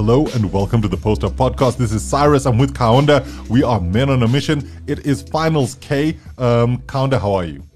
Hello and welcome to the Post Up Podcast. This is Cyrus. I'm with Kaunda. We are men on a mission. It is Finals K. Um, Kaunda, how are you?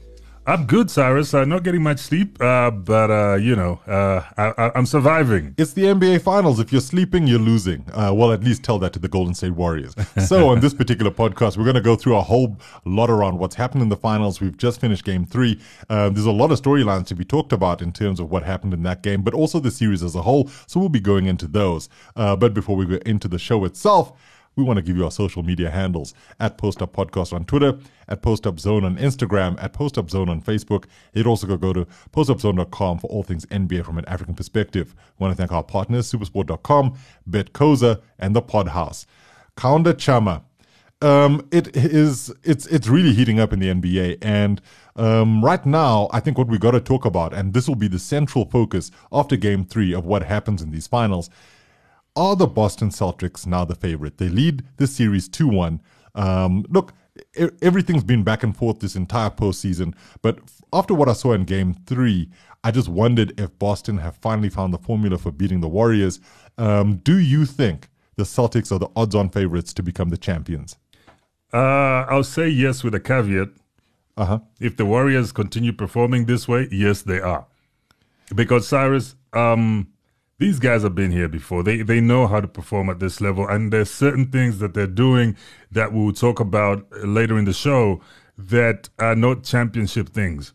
I'm good, Cyrus. I'm not getting much sleep, uh, but uh, you know, uh, I, am surviving. It's the NBA Finals. If you're sleeping, you're losing. Uh, well, at least tell that to the Golden State Warriors. So, on this particular podcast, we're going to go through a whole lot around what's happened in the finals. We've just finished Game Three. Uh, there's a lot of storylines to be talked about in terms of what happened in that game, but also the series as a whole. So, we'll be going into those. Uh, but before we go into the show itself we want to give you our social media handles at Post Up Podcast on Twitter, at Post Up Zone on Instagram, at Post Up Zone on Facebook. You'd also go, go to postupzone.com for all things NBA from an African perspective. We want to thank our partners, supersport.com, BetCoza, and the Pod House. Kaunda Chama. Um, it is it's it's really heating up in the NBA, and um, right now, I think what we got to talk about, and this will be the central focus after Game Three of what happens in these finals, are the Boston Celtics now the favorite? They lead the series 2 1. Um, look, everything's been back and forth this entire postseason, but after what I saw in game three, I just wondered if Boston have finally found the formula for beating the Warriors. Um, do you think the Celtics are the odds on favorites to become the champions? Uh, I'll say yes with a caveat. Uh-huh. If the Warriors continue performing this way, yes, they are. Because Cyrus, um, these guys have been here before. They they know how to perform at this level, and there's certain things that they're doing that we'll talk about later in the show that are not championship things.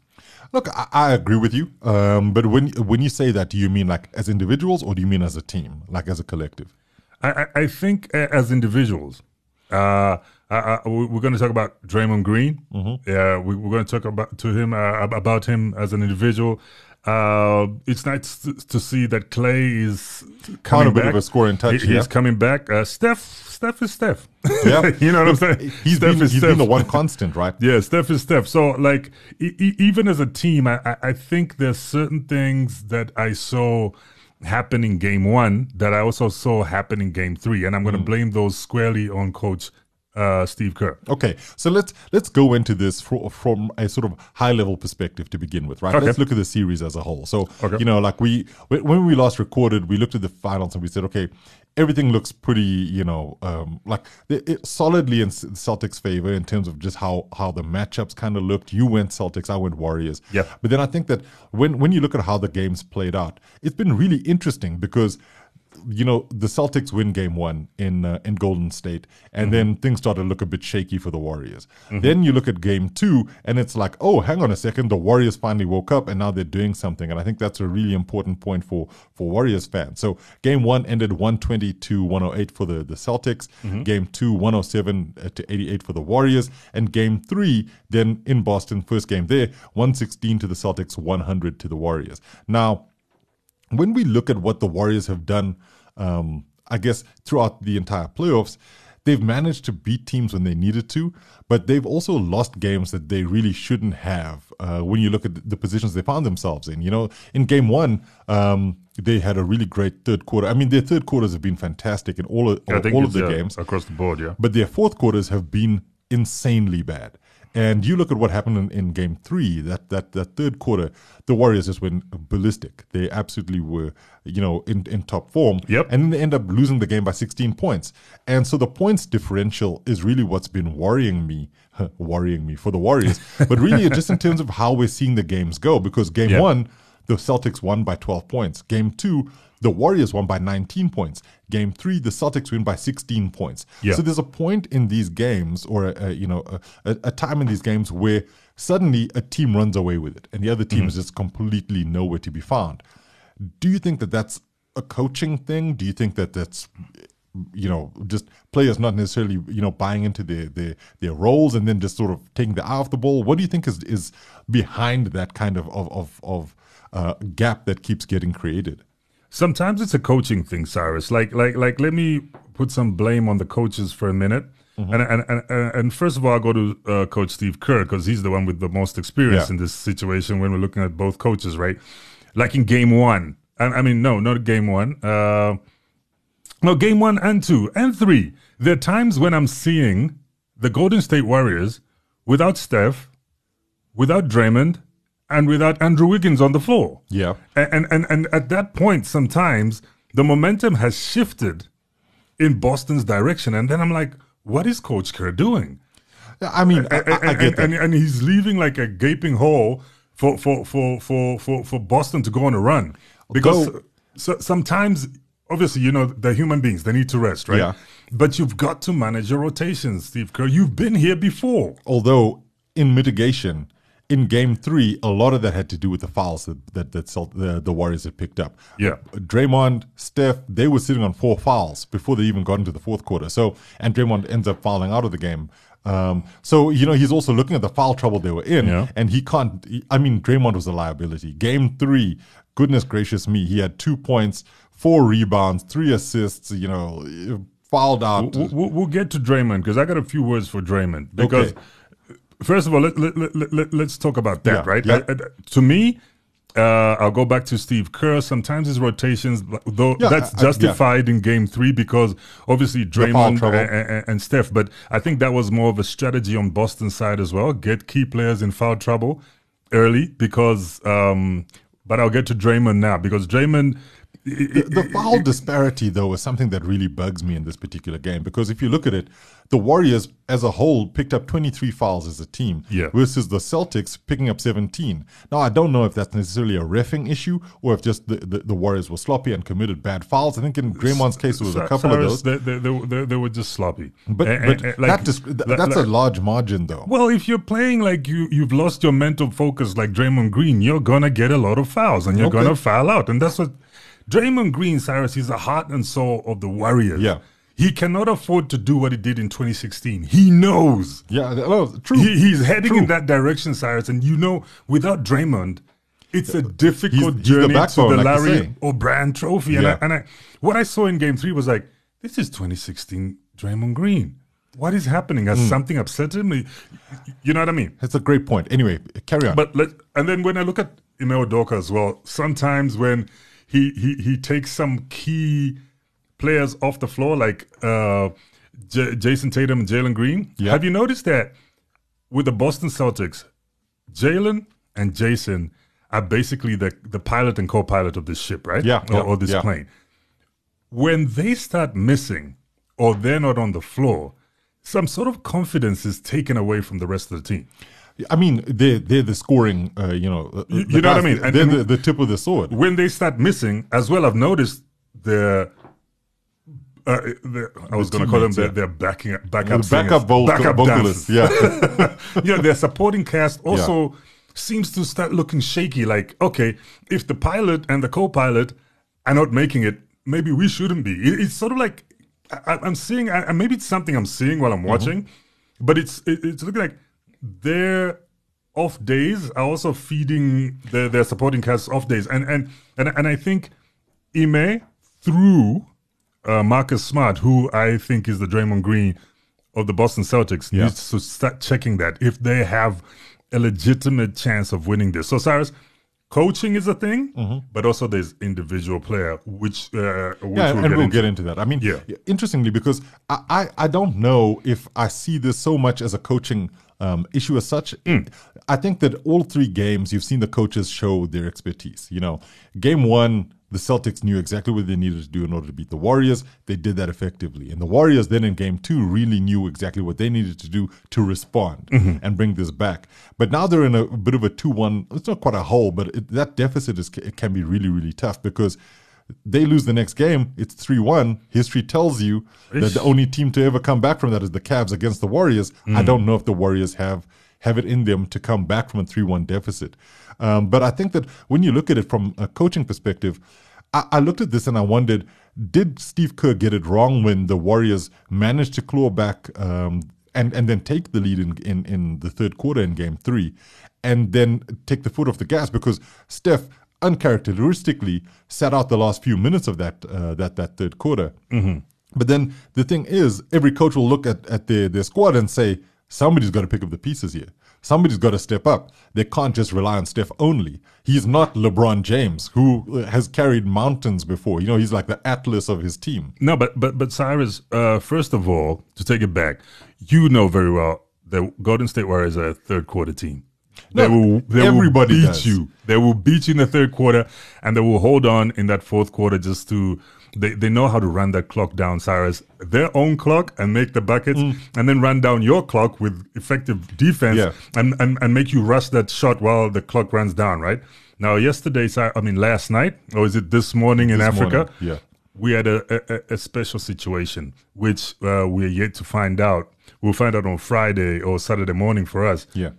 Look, I, I agree with you, um, but when when you say that, do you mean like as individuals or do you mean as a team, like as a collective? I, I, think uh, as individuals. Uh, we're going to talk about Draymond Green. Mm-hmm. Yeah, we, are going to talk about to him uh, about him as an individual. Uh, it's nice to, see that Klay is coming a bit of a scoring touch. He, yeah. He's coming back. Uh, Steph, Steph is Steph. Yeah, you know what I'm saying. He's Steph been, is he's Steph. been the one constant, right? yeah, Steph is Steph. So, like, e- even as a team, I, I think there's certain things that I saw happen in game one that I also saw happen in game three, and I'm going to mm. blame those squarely on Coach uh, Steve Kerr. Okay, so let's let's go into this for, from a sort of high level perspective to begin with, right? Okay. Let's look at the series as a whole. So, okay. you know, like we when we last recorded, we looked at the finals and we said, okay, everything looks pretty, you know, um, like it, it solidly in Celtics' favor in terms of just how how the matchups kind of looked. You went Celtics, I went Warriors. Yeah. But then I think that when when you look at how the games played out, it's been really interesting because you know, the Celtics win game one in uh, in Golden State, and mm-hmm. then things started to look a bit shaky for the Warriors. Mm-hmm. Then you look at game two, and it's like, oh, hang on a second, the Warriors finally woke up, and now they're doing something. And I think that's a really important point for for Warriors fans. So game one ended 120 to 108 for the the Celtics. Mm-hmm. Game two 107 uh, to 88 for the Warriors, and game three then in Boston, first game there 116 to the Celtics, 100 to the Warriors. Now when we look at what the Warriors have done, um, I guess throughout the entire playoffs, they've managed to beat teams when they needed to, but they've also lost games that they really shouldn't have. Uh, when you look at the positions they found themselves in, you know, in game one, um, they had a really great third quarter. I mean, their third quarters have been fantastic in all of, all, all of the games across the board. Yeah, but their fourth quarters have been insanely bad. And you look at what happened in, in game three, that, that, that third quarter, the Warriors just went ballistic. They absolutely were, you know, in, in top form. Yep. And then they end up losing the game by 16 points. And so the points differential is really what's been worrying me, worrying me for the Warriors. but really, just in terms of how we're seeing the games go, because game yep. one, the Celtics won by 12 points. Game two, the Warriors won by 19 points. Game three, the Celtics win by 16 points. Yeah. So there's a point in these games, or a, a you know, a, a, time in these games where suddenly a team runs away with it, and the other team mm-hmm. is just completely nowhere to be found. Do you think that that's a coaching thing? Do you think that that's you know just players not necessarily you know buying into their their their roles and then just sort of taking the eye off the ball? What do you think is is behind that kind of of of, of uh, gap that keeps getting created? Sometimes it's a coaching thing, Cyrus. Like, like, like. Let me put some blame on the coaches for a minute. Mm-hmm. And, and, and and first of all, I'll go to uh, Coach Steve Kerr because he's the one with the most experience yeah. in this situation. When we're looking at both coaches, right? Like in Game One, I, I mean, no, not Game One. Uh, no, Game One and Two and Three. There are times when I'm seeing the Golden State Warriors without Steph, without Draymond, and without Andrew Wiggins on the floor. Yeah. And, and, and, at that point, sometimes the momentum has shifted in Boston's direction. And then I'm like, what is Coach Kerr doing? I mean, I, and, I, I get and, and, and, he's leaving like a gaping hole for for for for for, for Boston to go on a run because Although, so, sometimes obviously you know they're human beings they need to rest right yeah. but you've got to manage your rotations Steve Kerr you've been here before although in mitigation in game three, a lot of that had to do with the fouls that that, that the, the Warriors had picked up. Yeah, Draymond, Steph, they were sitting on four fouls before they even got into the fourth quarter. So, and Draymond ends up fouling out of the game. Um, so you know he's also looking at the foul trouble they were in, yeah. and he can't. I mean, Draymond was a liability. Game three, goodness gracious me, he had two points, four rebounds, three assists. You know, fouled out. We'll, we'll get to Draymond because I got a few words for Draymond because. Okay. First of all, let, let, let, let, us talk about that, yeah, right? Yeah. I, I, to me, uh, I'll go back to Steve Kerr. Sometimes his rotations, though yeah, that's justified yeah. in Game Three because obviously Draymond and, and, and, Steph. But I think that was more of a strategy on Boston's side as well. Get key players in foul trouble early because. Um, but I'll get to Draymond now because Draymond the, the foul disparity, though, is something that really bugs me in this particular game because if you look at it, the Warriors as a whole picked up 23 fouls as a team yeah. versus the Celtics picking up 17. Now, I don't know if that's necessarily a refing issue or if just the, the, the Warriors were sloppy and committed bad fouls. I think in Draymond's case, it was a couple of those. They, they, they, they, were just sloppy. But, and, but and, like, that dis- that's like, a large margin, though. Well, if you're playing like you, you've lost your mental focus like Draymond Green, you're going to get a lot of fouls and you're okay. going to foul out. And that's what Draymond Green, Cyrus, he's the heart and soul of the Warriors. Yeah. He cannot afford to do what he did in 2016. He knows. Yeah, no, true. He, he's heading true. in that direction, Cyrus. And you know, without Draymond, it's a difficult he's, journey he's the backbone, to the like Larry O'Brien trophy. And, yeah. I, and I, what I saw in game three was like, this is 2016 Draymond Green. What is happening? Has mm. something upset him? You know what I mean? That's a great point. Anyway, carry on. But let, and then when I look at Ime Udoka as well, sometimes when he he he takes some key players off the floor like uh, J- Jayson Tatum and Jalen Green. Yeah. Have you noticed that with the Boston Celtics, Jaylen and Jayson are basically the the pilot and co-pilot of this ship, right? Yeah, or, yeah, or this yeah. plane. When they start missing or they're not on the floor, some sort of confidence is taken away from the rest of the team. I mean, they're they're the scoring. Uh, you know, you, you know what I mean. And, they're and the, the, tip of the sword. When they start missing, as well, I've noticed the. Uh, I was going to call them their, their backing backup the backup, vocal, backup vocalists. Yeah, yeah. Their supporting cast also yeah. seems to start looking shaky. Like, okay, if the pilot and the co-pilot are not making it, maybe we shouldn't be. It, it's sort of like I, am seeing. I, maybe it's something I'm seeing while I'm mm-hmm. watching, mm-hmm. but it's it, it's looking like their off days are also feeding their, their supporting cast off days. And and and, and I think Ime through uh, Marcus Smart, who I think is the Draymond Green of the Boston Celtics, yeah. needs to start checking that if they have a legitimate chance of winning this. So Cyrus, coaching is a thing, mm-hmm. but also there's individual player, which, uh, which yeah, we'll and get we'll into. get into that. I mean, Yeah. interestingly, because I, I, I don't know if I see this so much as a coaching um, issue as such. I think that all three games, you've seen the coaches show their expertise. You know, game one, the Celtics knew exactly what they needed to do in order to beat the Warriors. They did that effectively. And the Warriors then in game two really knew exactly what they needed to do to respond mm-hmm. and bring this back. But now they're in a, bit of a 2 1. It's not quite a hole, but it, that deficit is, it can be really, really tough because they lose the next game, it's 3 1. History tells you that the only team to ever come back from that is the Cavs against the Warriors. I mm. don't know if the Warriors have have it in them to come back from a 3 1 deficit. Um, but I think that when you look at it from a coaching perspective, I, I looked at this and I wondered did Steve Kerr get it wrong when the Warriors managed to claw back um, and, and then take the lead in, in, in the third quarter in game three and then take the foot off the gas? Because Steph uncharacteristically sat out the last few minutes of that uh, that that third quarter. Mm-hmm. But then the thing is, every coach will look at, at their, their squad and say, somebody's got to pick up the pieces here. Somebody's got to step up. They can't just rely on Steph only. He's not LeBron James, who has carried mountains before. You know, he's like the atlas of his team. No, but but but Cyrus, uh, first of all, to take it back, you know very well that Golden State Warriors are a third quarter team. They No, will they everybody will beat does. you. They will beat you in the third quarter and they will hold on in that fourth quarter just to they, they know how to run that clock down, Cyrus. Their own clock and make the buckets and then run down your clock with effective defense Mm. Yeah. and, and, and make you rush that shot while the clock runs down, right? Now yesterday, I mean last night, or is it this morning in This Africa? morning, yeah. we had a, a, a special situation which uh, we're yet to find out. We'll find out on Friday or Saturday morning for us. Yeah.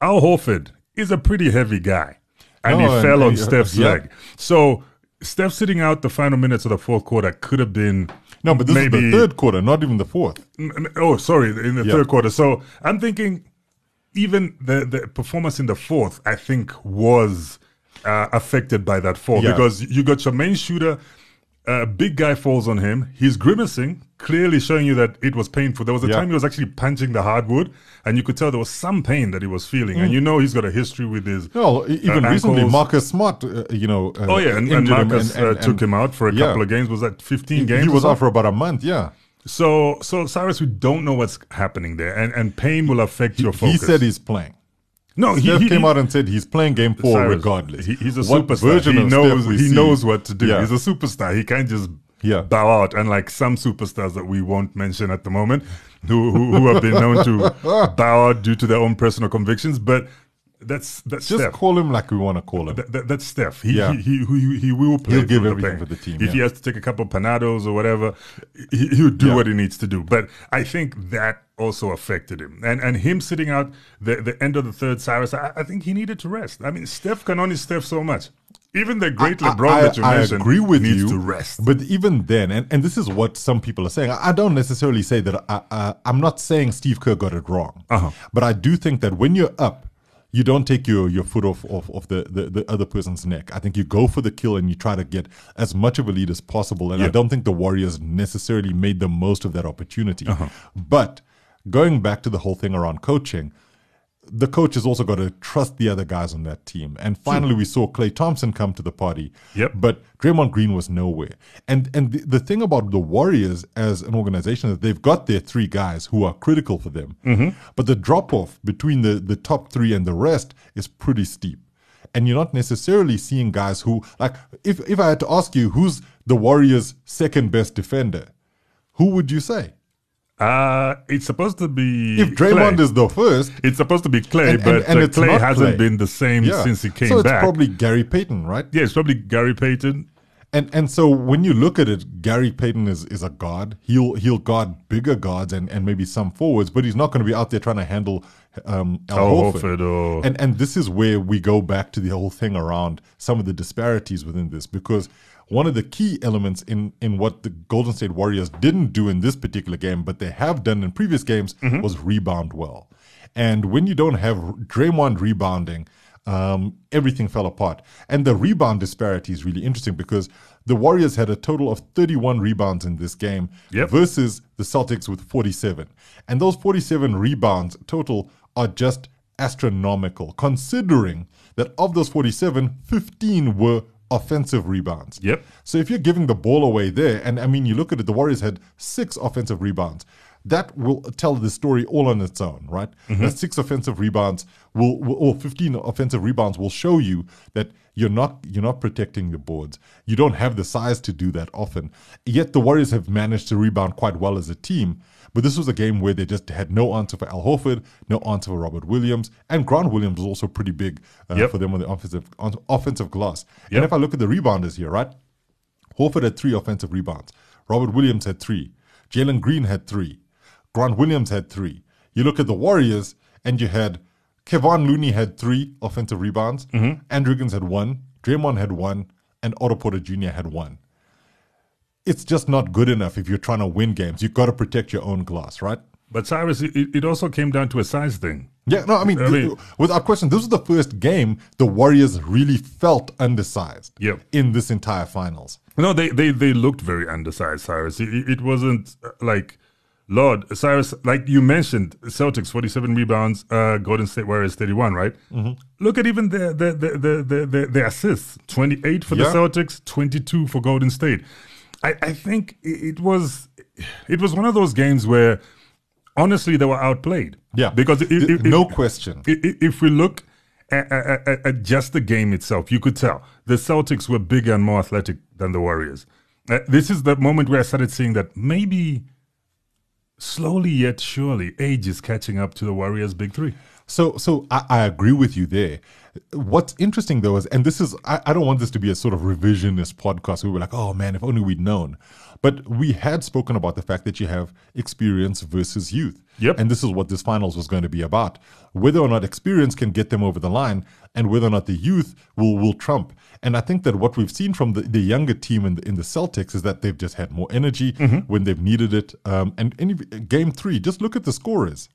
Al Horford is a pretty heavy guy, and he and- fell on and- Steph's yeah. leg. So Steph sitting out the final minutes of the fourth quarter could have been No, but this maybe is the third quarter, not even the fourth. N- n- Oh, sorry, in the Yeah. third quarter. So I'm thinking even the, the performance in the fourth, I think, was uh, affected by that fall Yeah. because you got your main shooter, a big guy falls on him. He's grimacing, clearly showing you that it was painful. There was a Yeah. time he was actually punching the hardwood, and you could tell there was some pain that he was feeling. Mm. And you know he's got a history with his. No, e- even Uh, recently. Marcus Smart, uh, you know, uh, Oh yeah, and, and injured him Marcus and- uh, and- took and him out for a yeah. couple of games. Was that 15 games? He was out for about a month. Yeah, So, so Cyrus, we don't know what's happening there, and, and pain will affect your focus. he said he's playing. No. He, Steph he, came he- out and said he's playing game four Cyrus, regardless. he- he's a What superstar. He knows he see- knows what to do. Yeah. He's a superstar. He can't just Yeah. bow out. Unlike some superstars that we won't mention at the moment, who who, who have been known to bow out due to their own personal convictions. But that's that's Just Steph. call him like we want to call him. That, that, that's Steph. He, Yeah. he, he, he, will play. He'll give everything for the team, If yeah. he has to take a couple of panados or whatever, he, he'll do Yeah. what he needs to do. But I think that also affected him. And and him sitting out the, the end of the third, Cyrus, I, I think he needed to rest. I mean, Steph can only Steph so much. Even the great I- LeBron I, that you I mentioned agree with needs you, to rest. But even then, and, and this is what some people are saying. I don't necessarily say that. I, I, I'm not saying Steve Kerr got it wrong, Uh-huh. but I do think that when you're up, you don't take your, your foot off, off, off the, the, the other person's neck. I think you go for the kill and you try to get as much of a lead as possible. And I don't think the Warriors necessarily made the most of that opportunity. Uh-huh. But going back to the whole thing around coaching, the coach has also got to trust the other guys on that team. And finally, hmm. we saw Klay Thompson come to the party. Yep. But Draymond Green was nowhere. And and the, the thing about the Warriors as an organization is they've got their three guys who are critical for them. Mm-hmm. But the drop off between the, the top three and the rest is pretty steep. And you're not necessarily seeing guys who like if if I had to ask you who's the Warriors' second best defender, who would you say? Uh, it's supposed to be If Draymond Klay. is the first, It's supposed to be Klay, And- but and- and uh, Klay hasn't Klay. been the same yeah. since he came back. so it's back. probably Gary Payton, right? yeah, it's probably Gary Payton. And and so when you look at it, Gary Payton is, is a guard. He'll he'll guard bigger guards and, and maybe some forwards, but he's not going to be out there trying to handle um, Al, Al Horford. Horford or- And and this is where we go back to the whole thing around some of the disparities within this because one of the key elements in in what the Golden State Warriors didn't do in this particular game, but they have done in previous games, was rebound well. And when you don't have Draymond rebounding, um, everything fell apart. And the rebound disparity is really interesting because the Warriors had a total of 31 rebounds in this game Yep. versus the Celtics with 47. And those 47 rebounds total are just astronomical, considering that of those 47, 15 were offensive rebounds. Yep. So if you're giving the ball away there, and I mean, you look at it, the Warriors had six offensive rebounds. That will tell the story all on its own, right? Mm-hmm. That six offensive rebounds will, will, or 15 offensive rebounds will show you that you're not you're not protecting the boards. You don't have the size to do that often. Yet the Warriors have managed to rebound quite well as a team. But this was a game where they just had no answer for Al Horford, no answer for Robert Williams, and Grant Williams was also pretty big uh, Yep. for them on the offensive on offensive glass. Yep. And if I look at the rebounders here, right? Horford had three offensive rebounds. Robert Williams had three. Jalen Green had three. Grant Williams had three. You look at the Warriors, and you had Kevon Looney had three offensive rebounds. Andrew Wiggins had one. Draymond had one, and Otto Porter Jr. had one. It's just not good enough if you're trying to win games. You've got to protect your own glass, right? But Cyrus, it, it also came down to a size thing. Yeah, no, I mean, I mean- without question, this was the first game the Warriors really felt undersized Yep. in this entire finals. No, they they, they looked very undersized, Cyrus. It, it wasn't uh, like, Lord, Cyrus, like you mentioned, Celtics, 47 rebounds, uh, Golden State Warriors, 31, right? Mm-hmm. Look at even the, the, the, the, the, the, the assists 28 for the Celtics, 22 for Golden State. I, I think it was it was one of those games where honestly they were outplayed. Yeah. Because it, Th- it- no question. if we look At, at, at just the game itself, you could tell the Celtics were bigger and more athletic than the Warriors. Uh, this is the moment where I started seeing that maybe slowly yet surely age is catching up to the Warriors' big three. So, so I, I agree with you there. What's interesting though is, and this is, I, I don't want this to be a sort of revisionist podcast. We were like, oh man, if only we'd known. But we had spoken about the fact that you have experience versus youth. Yep. And this is what this finals was going to be about. Whether or not experience can get them over the line and whether or not the youth will, will trump. And I think that what we've seen from the, the younger team in the, in the Celtics is that they've just had more energy when they've needed it. Um, and any, game three, just look at the scorers.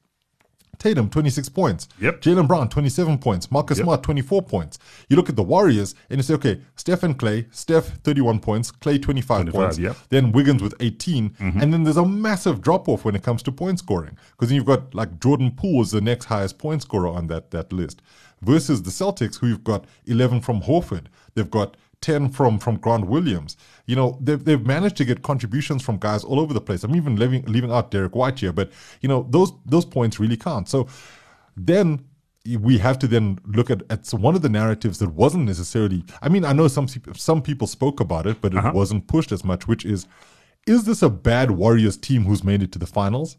Tatum, 26 points. Yep. Jaylen Brown, 27 points. Marcus Yep. Smart, 24 points. You look at the Warriors and you say, okay, Steph and Klay, Steph, 31 points, Klay, 25, 25, points. yep. Then Wiggins with 18. Mm-hmm. And then there's a massive drop off when it comes to point scoring. Because then you've got like Jordan Poole is the next highest point scorer on that, that list. Versus the Celtics, who you've got 11 from Horford. They've got 10 from from Grant Williams. You know, they've, they've managed to get contributions from guys all over the place. I'm even leaving leaving out Derrick White here, but you know, those those points really count. So then we have to then look at, at one of the narratives that wasn't necessarily I mean, I know some some people spoke about it, but it wasn't pushed as much, which is is this a bad Warriors team who's made it to the finals?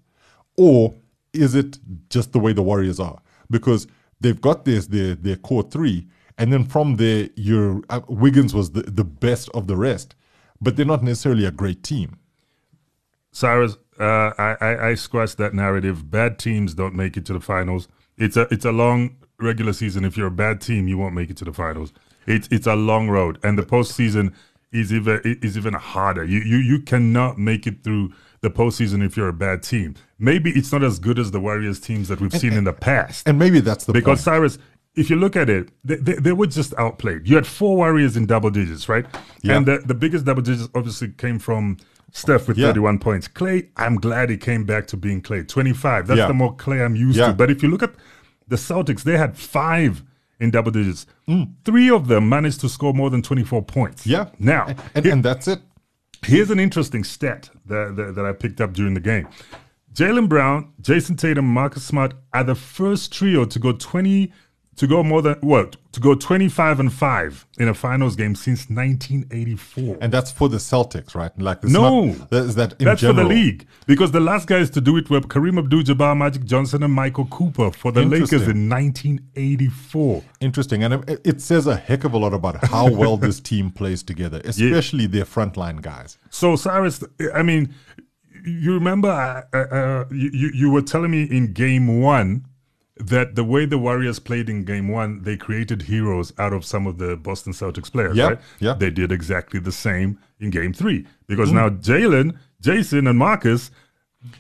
Or is it just the way the Warriors are? Because they've got their their, their core three, and then from there, your uh, Wiggins was the, the best of the rest, but they're not necessarily a great team. Cyrus, uh, I, I, I squash that narrative. Bad teams don't make it to the finals. It's a it's a long regular season. If you're a bad team, you won't make it to the finals. It's it's a long road, and the postseason is even is even harder. You you you cannot make it through the postseason if you're a bad team. Maybe it's not as good as the Warriors teams that we've seen in the past. And maybe that's the Because point. Cyrus, if you look at it, they, they, they were just outplayed. You had four Warriors in double digits, right? Yeah. And the, the biggest double digits obviously came from Steph with Yeah. 31 points. Klay, I'm glad he came back to being Klay. 25. That's Yeah. the more Klay I'm used Yeah. to. But if you look at the Celtics, they had five in double digits. Three of them managed to score more than 24 points. Mm. yeah. Now, and, and, here- and that's it. Here's an interesting stat that, that, that I picked up during the game. Jaylen Brown, Jayson Tatum, Marcus Smart are the first trio to go 20 to go more than what to go 25 and 5 in a finals game since 1984. And that's for the Celtics, right? Like No. not, that is that in That's general. for the league because the last guys to do it were Kareem Abdul-Jabbar, Magic Johnson, and Michael Cooper for the Lakers in 1984. Interesting, and it, it says a heck of a lot about how well this team plays together, especially their frontline guys. So Cyrus, I mean, you remember uh, uh, you you- you were telling me in game one that the way the Warriors played in game one, they created heroes out of some of the Boston Celtics players, Yeah, right? yeah. They did exactly the same in game three because mm. now Jaylen, Jayson, and Marcus.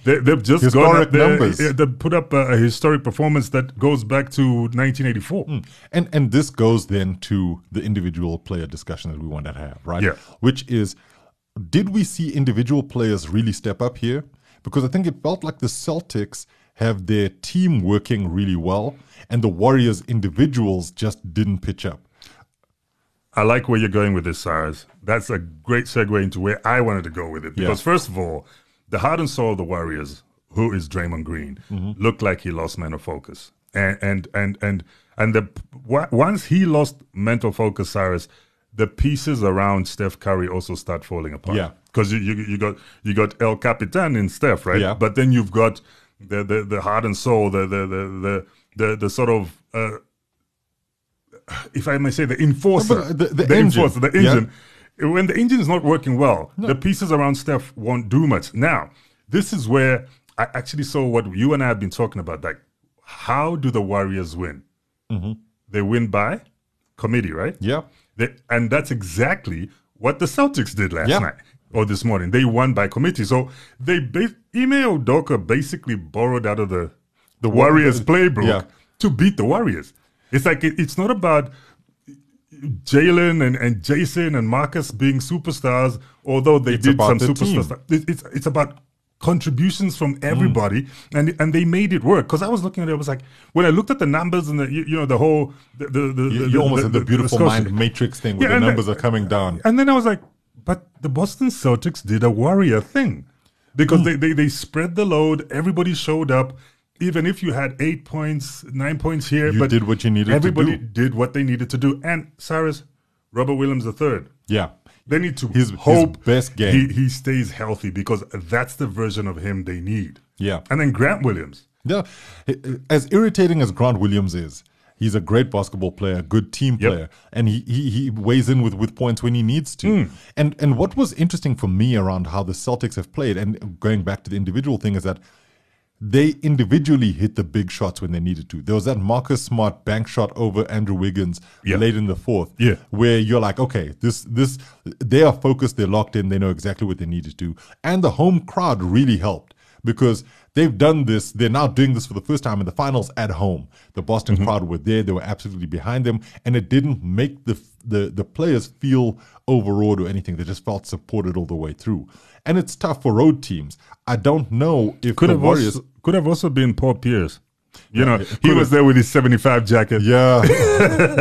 They, they've just gone Historic up numbers. They put up a, a historic performance that goes back to 1984. Mm. And and this goes then to the individual player discussion that we want to have, right? Yeah. Which is, did we see individual players really step up here? Because I think it felt like the Celtics have their team working really well, and the Warriors individuals just didn't pitch up. I like where you're going with this, Cyrus. That's a great segue into where I wanted to go with it. Because, Yeah. first of all, the heart and soul of the Warriors, who is Draymond Green, Mm-hmm. looked like he lost mental focus. And and and and and the once he lost mental focus, Cyrus, the pieces around Steph Curry also start falling apart. Yeah. because you, you you got you got El Capitan in Steph, right? Yeah. But then you've got the the, the heart and soul, the the the the the, the sort of uh, if I may say, the enforcer, But the- the engine, enforcer, the yeah. engine. When the engine is not working well, the pieces around Steph won't do much. Now, this is where I actually saw what you and I have been talking about. Like, how do the Warriors win? They win by committee, right? Yeah. They, and that's exactly what the Celtics did last Yeah. night or this morning. They won by committee. So they ba- Ime Udoka basically borrowed out of the the Warriors playbook Yeah. to beat the Warriors. It's like it, it's not about Jaylen and, and Jayson and Marcus being superstars, although they It's did some the superstar team. stuff. It- It's it's about contributions from mm. everybody, and and they made it work. Because I was looking at it, I was like, when I looked at the numbers and the you, you know the whole the the, the, You, the- almost the- had the beautiful mind matrix thing where Yeah, the numbers are coming down. and then I was like, but the Boston Celtics did a warrior thing because Hmm. they, they, they spread the load, everybody showed up. even if you had eight points, nine points here, You but did what you needed to everybody did what they needed to do. And Cyrus, Robert Williams III, Yeah. they need to His- his best game. He, he stays healthy because that's the version of him they need. Yeah. And then Grant Williams. Yeah. As irritating as Grant Williams is, he's a great basketball player, good team Yep. player, and he, he he weighs in with, with points when he needs to. Hmm. And and what was interesting for me around how the Celtics have played, and going back to the individual thing, is that they individually hit the big shots when they needed to. There was that Marcus Smart bank shot over Andrew Wiggins Yeah. late in the fourth, Yeah. where you're like, okay, this this they are focused, they're locked in, they know exactly what they need to do, and the home crowd really helped because they've done this. They're now doing this for the first time in the finals at home. The Boston mm-hmm. crowd were there; they were absolutely behind them, and it didn't make the the the players feel overawed or anything. They just felt supported all the way through. And it's tough for road teams. I don't know if Could the have Warriors. also, could have also been Paul Pierce. You know, he was there with his 75 jacket. Yeah,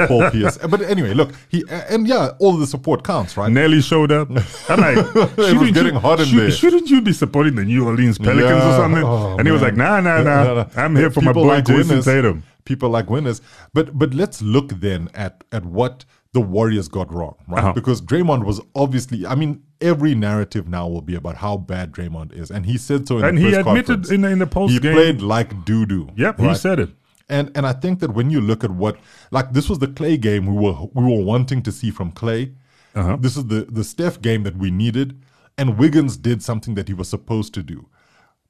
Paul Pierce. But anyway, look, he and yeah, all the support counts, right? Nelly showed up. I'm like, shouldn't you, should. Shouldn't you be supporting the New Orleans Pelicans or something? Oh, and he was like, nah, nah, nah. I'm here for my boy like Jayson winners. Tatum. People like winners. But but let's look then at at what the Warriors got wrong, right? Uh-huh. Because Draymond was obviously. I mean, every narrative now will be about how bad Draymond is, and he said so in And the he admitted in the, in the post he game. played like doo doo. Yep, he said it. And and I think that when you look at what like this was the Klay game we were we were wanting to see from Klay. Uh-huh. This is the the Steph game that we needed, and Wiggins did something that he was supposed to do.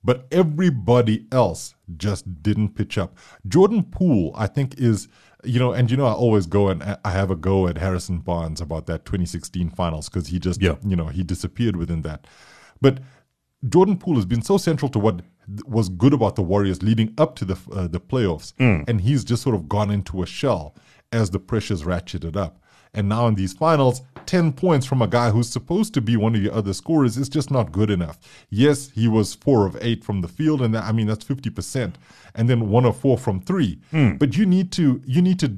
But everybody else just didn't pitch up. Jordan Poole, I think, is you know, and you know, I always go and I have a go at Harrison Barnes about that 2016 finals because he just, Yeah. you know, he disappeared within that. But Jordan Poole has been so central to what was good about the Warriors leading up to the uh, the playoffs, and he's just sort of gone into a shell as the pressures ratcheted up. And now in these finals, ten points from a guy who's supposed to be one of your other scorers is just not good enough. Yes, he was four of eight from the field, and that, I mean that's fifty percent, and then one of four from three. But you need to you need to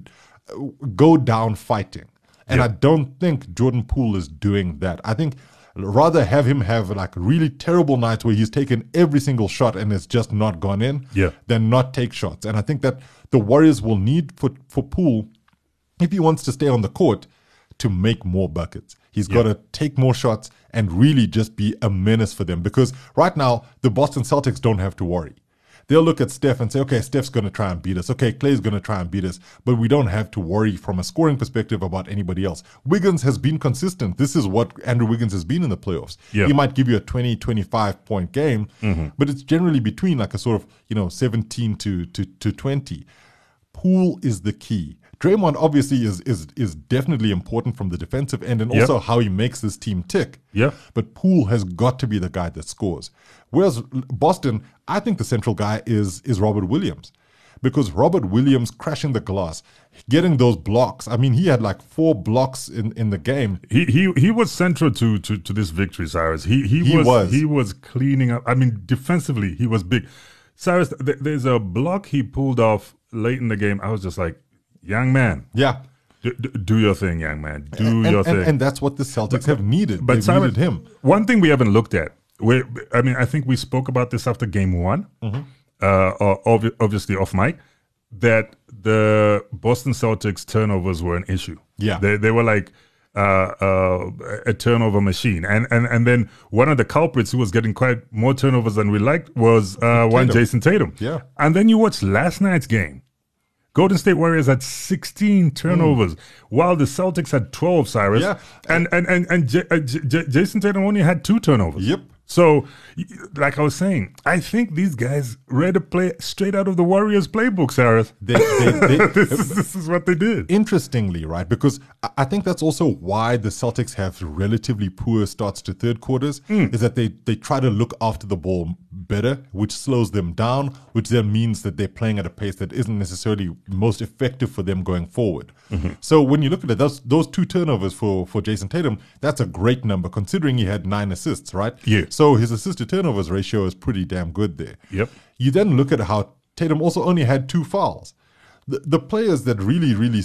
uh, go down fighting. And I don't think Jordan Poole is doing that. I think rather have him have like really terrible nights where he's taken every single shot and it's just not gone in Yeah. than not take shots. And I think that the Warriors will need for, for Poole, if he wants to stay on the court, to make more buckets. He's got to take more shots and really just be a menace for them because right now the Boston Celtics don't have to worry. They'll look at Steph and say, okay, Steph's going to try and beat us. Okay, Klay's going to try and beat us. But we don't have to worry from a scoring perspective about anybody else. Wiggins has been consistent. This is what Andrew Wiggins has been in the playoffs. Yeah. He might give you a 20, 25 point game, Mm-hmm. but it's generally between like a sort of, you know, 17 to, to, to 20. Poole is the key. Draymond obviously is is is definitely important from the defensive end and also how he makes this team tick. Yeah. But Poole has got to be the guy that scores. Whereas Boston, I think the central guy is is Robert Williams. Because Robert Williams crashing the glass, getting those blocks. I mean, he had like four blocks in, in the game. He he he was central to to, to this victory, Cyrus. He he, He was, was. he was cleaning up. I mean, defensively, he was big. Cyrus, th- there's a block he pulled off late in the game. I was just like, young man, Yeah. do, do, your thing, young man. Do And, your and, thing. and that's what the Celtics have needed. But They've Simon, needed him. One thing we haven't looked at. We, I mean, I think we spoke about this after game one, Mm-hmm. uh, obvi- obviously off mic, that the Boston Celtics turnovers were an issue. Yeah. they they were like. Uh, uh, a turnover machine, and and and then one of the culprits who was getting quite more turnovers than we liked was uh, one Jayson Tatum. Yeah. and then you watch last night's game. Golden State Warriors had 16 hmm. turnovers, while the Celtics had 12. Cyrus, Yeah. and and and and J- J- J- Jayson Tatum only had two turnovers. Yep. So, like I was saying, I think these guys read a play straight out of the Warriors playbook, Cyrus. They, they, they, this, is, this is what they did. interestingly, right? Because I- think that's also why the Celtics have relatively poor starts to third quarters, hmm. is that they, they try to look after the ball better, which slows them down, which then means that they're playing at a pace that isn't necessarily most effective for them going forward. Mm-hmm. So when you look at it, those, those two turnovers for, for Jayson Tatum, that's a great number considering he had nine assists, right? Yeah. So his assist to turnovers ratio is pretty damn good there. Yep. You then look at how Tatum also only had two fouls. The, the players that really, really,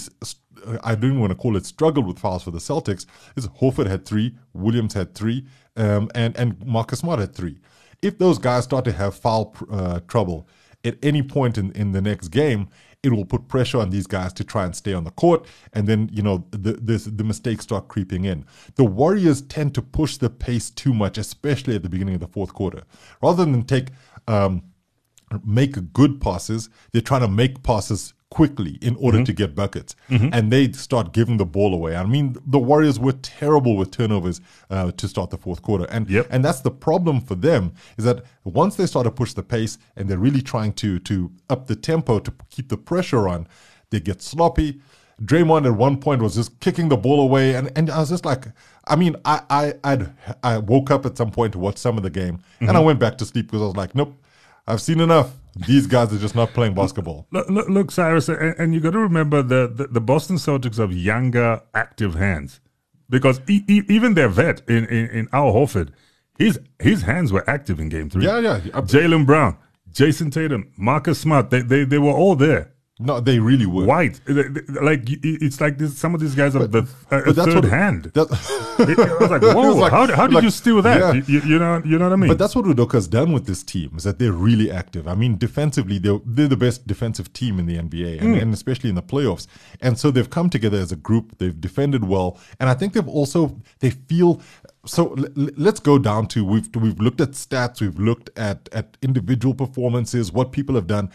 I don't want to call it struggled with fouls for the Celtics is Horford had three, Williams had three, um, and and Marcus Smart had three. If those guys start to have foul uh, trouble, at any point in, in the next game, it will put pressure on these guys to try and stay on the court, and then you know the the, the mistakes start creeping in. The Warriors tend to push the pace too much, especially at the beginning of the fourth quarter, rather than take um, make good passes. They're trying to make passes quickly in order Mm-hmm. to get buckets, and they start giving the ball away. I mean, the Warriors were terrible with turnovers uh, to start the fourth quarter, and Yep. and that's the problem for them is that once they start to push the pace and they're really trying to to up the tempo to keep the pressure on, they get sloppy. Draymond at one point was just kicking the ball away, and, and I was just like, I mean, I I I'd, I woke up at some point to watch some of the game, and I went back to sleep because I was like, nope, I've seen enough. These guys are just not playing basketball. Look, look, look Cyrus, and, and you got to remember the, the, the Boston Celtics have younger, active hands because e- e- even their vet in, in, in Al Horford, his his hands were active in Game Three. Yeah, yeah. Jaylen Brown, Jayson Tatum, Marcus Smart, they, they, they were all there. No, they really were. White, like it's like this, some of these guys have the a, a But that's third what hand. That, It- I was like, whoa! like- how, how did like- you steal that? yeah. You, you- know, you know what I mean? But that's what Udoka's done with this team is that they're really active. I mean, defensively, they're, they're the best defensive team in the NBA, and, hmm. and especially in the playoffs. And so they've come together as a group. They've defended well, and I think they've also they feel. So l- let's go down to we've we've looked at stats, we've looked at at individual performances, what people have done.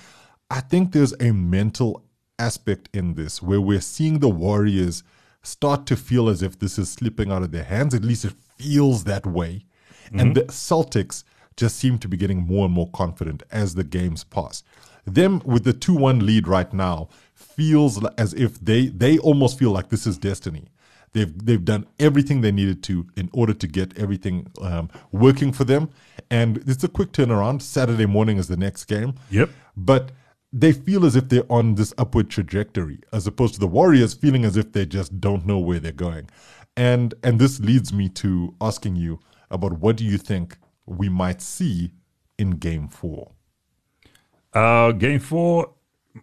I think there's a mental aspect in this where we're seeing the Warriors start to feel as if this is slipping out of their hands. At least it feels that way. And the Celtics just seem to be getting more and more confident as the games pass. Them with the 2 1 lead right now feels as if they, they almost feel like this is destiny. They've, they've done everything they needed to in order to get everything um, working for them. And it's a quick turnaround. Saturday morning is the next game Yep. but they feel as if they're on this upward trajectory as opposed to the warriors feeling as if they just don't know where they're going and and this leads me to asking you about what do you think we might see in game 4 Uh, game four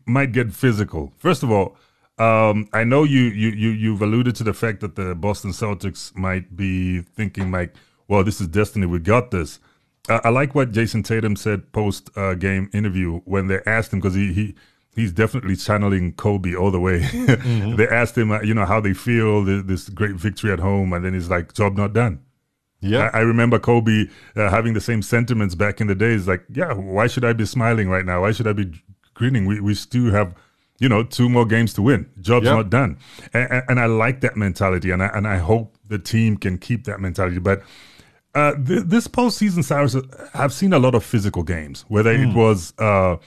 might get physical. First of all, um, I know you, you you you've alluded to the fact that the Boston Celtics might be thinking like, well, this is destiny. We got this. Uh, I like what Jayson Tatum said post uh, game interview when they asked him because he he he's definitely channeling Kobe all the way. they asked him, uh, you know, how they feel th- this great victory at home, and then he's like, job not done. yeah I, I remember Kobe uh, having the same sentiments back in the days. Like, yeah, why should I be smiling right now? Why should I be grinning? We we still have, you know, two more games to win. Job's Yeah. not done, and, and, and I like that mentality, and I and I hope the team can keep that mentality. But uh, th- this postseason, Cyrus, I've seen a lot of physical games, whether Hmm. it was. Uh,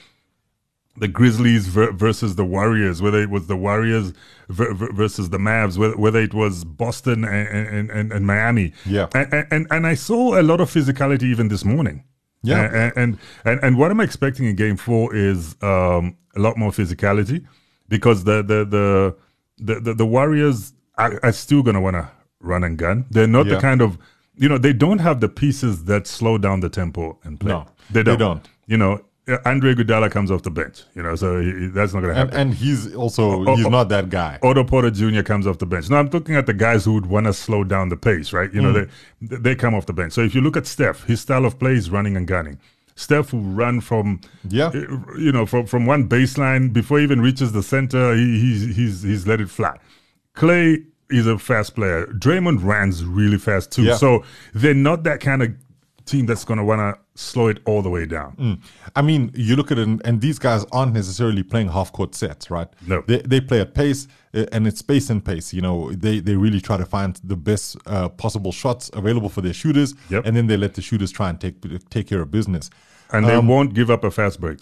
the Grizzlies ver- versus the Warriors, whether it was the Warriors ver- ver- versus the Mavs, whether, whether it was Boston and, and, and, and Miami. Yeah. And, and, and I saw a lot of physicality even this morning. Yeah. And, and, and, what I'm expecting in game four is um, a lot more physicality because the, the, the, the, the, the Warriors are, are still going to want to run and gun. They're not Yeah. the kind of, you know, they don't have the pieces that slow down the tempo and play. No, they they don't. don't. You know, uh, Andre Iguodala comes off the bench, you know, so he, that's not going to happen. and he's also Oh, he's oh. not that guy Otto Porter Jr. comes off the bench. Now I'm looking at the guys who would want to slow down the pace, right? You know, Mm. they they come off the bench. So if you look at Steph, his style of play is running and gunning. Steph will run from Yeah. uh, you know, from from one baseline before he even reaches the center. He, he's he's he's let it fly. Klay is a fast player. Draymond runs really fast too. Yeah. So they're not that kind of team that's going to want to slow it all the way down. Mm. I mean, you look at it, and, and these guys aren't necessarily playing half court sets, right? No. they they play at pace, uh, and it's pace and pace. You know, they they really try to find the best uh, possible shots available for their shooters, Yep. and then they let the shooters try and take take care of business. And they won't give up a fast break.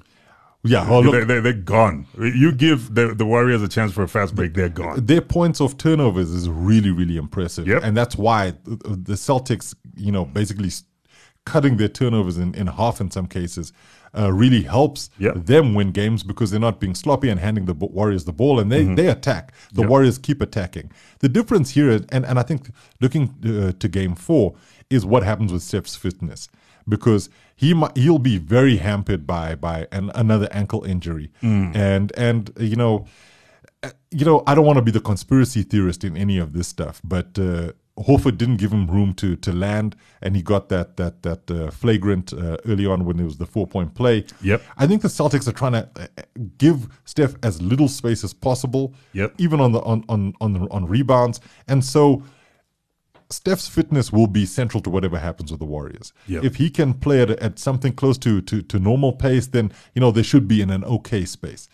Yeah, Um, look, they, they, they're gone. You give the, the Warriors a chance for a fast break, they're gone. their points of turnovers is really really impressive Yep. and that's why the celtics you know basically cutting their turnovers in, in half in some cases uh, really helps Yep. them win games because they're not being sloppy and handing the warriors the ball and they, they attack the Mm-hmm. Yep. warriors keep attacking the difference here is- and, and i think looking uh, to game four is what happens with steph's fitness because he might, he'll be very hampered by by an, another ankle injury Mm. and and you know you know, I don't want to be the conspiracy theorist in any of this stuff, but uh, Horford didn't give him room to to land, and he got that that that uh, flagrant uh, early on when it was the four point play. Yep. I think the Celtics are trying to uh, give Steph as little space as possible. Yep. Even on the on on on, the, on rebounds, and so. Steph's fitness will be central to whatever happens with the Warriors. Yep. If he can play at, at something close to, to to normal pace, then you know they should be in an okay space.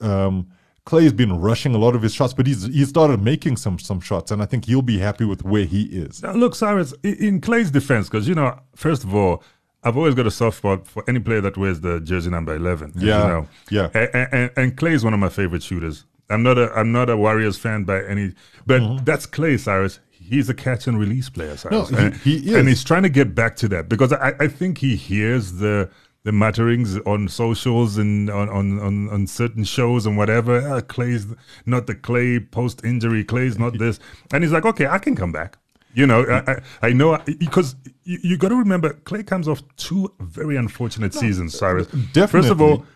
Um, Klay's been rushing a lot of his shots, but he's he started making some some shots, and I think he'll be happy with where he is. Now, look, Cyrus, in Klay's defense, because, you know, first of all, I've always got a soft spot for any player that wears the jersey number 11. Yeah, You know. yeah. And, and, and Klay is one of my favorite shooters. I'm not a I'm not a Warriors fan by any, but that's Klay, Cyrus. He's a catch and release player, Cyrus. No, he- and, he and he's trying to get back to that because I, I think he hears the the mutterings on socials and on, on, on, on certain shows and whatever. Ah, Klay's not the Klay post injury. Klay's not this, and he's like, okay, I can come back. You know, I, I, I know because you, you got to remember Klay comes off two very unfortunate seasons, Cyrus. Definitely. First of all,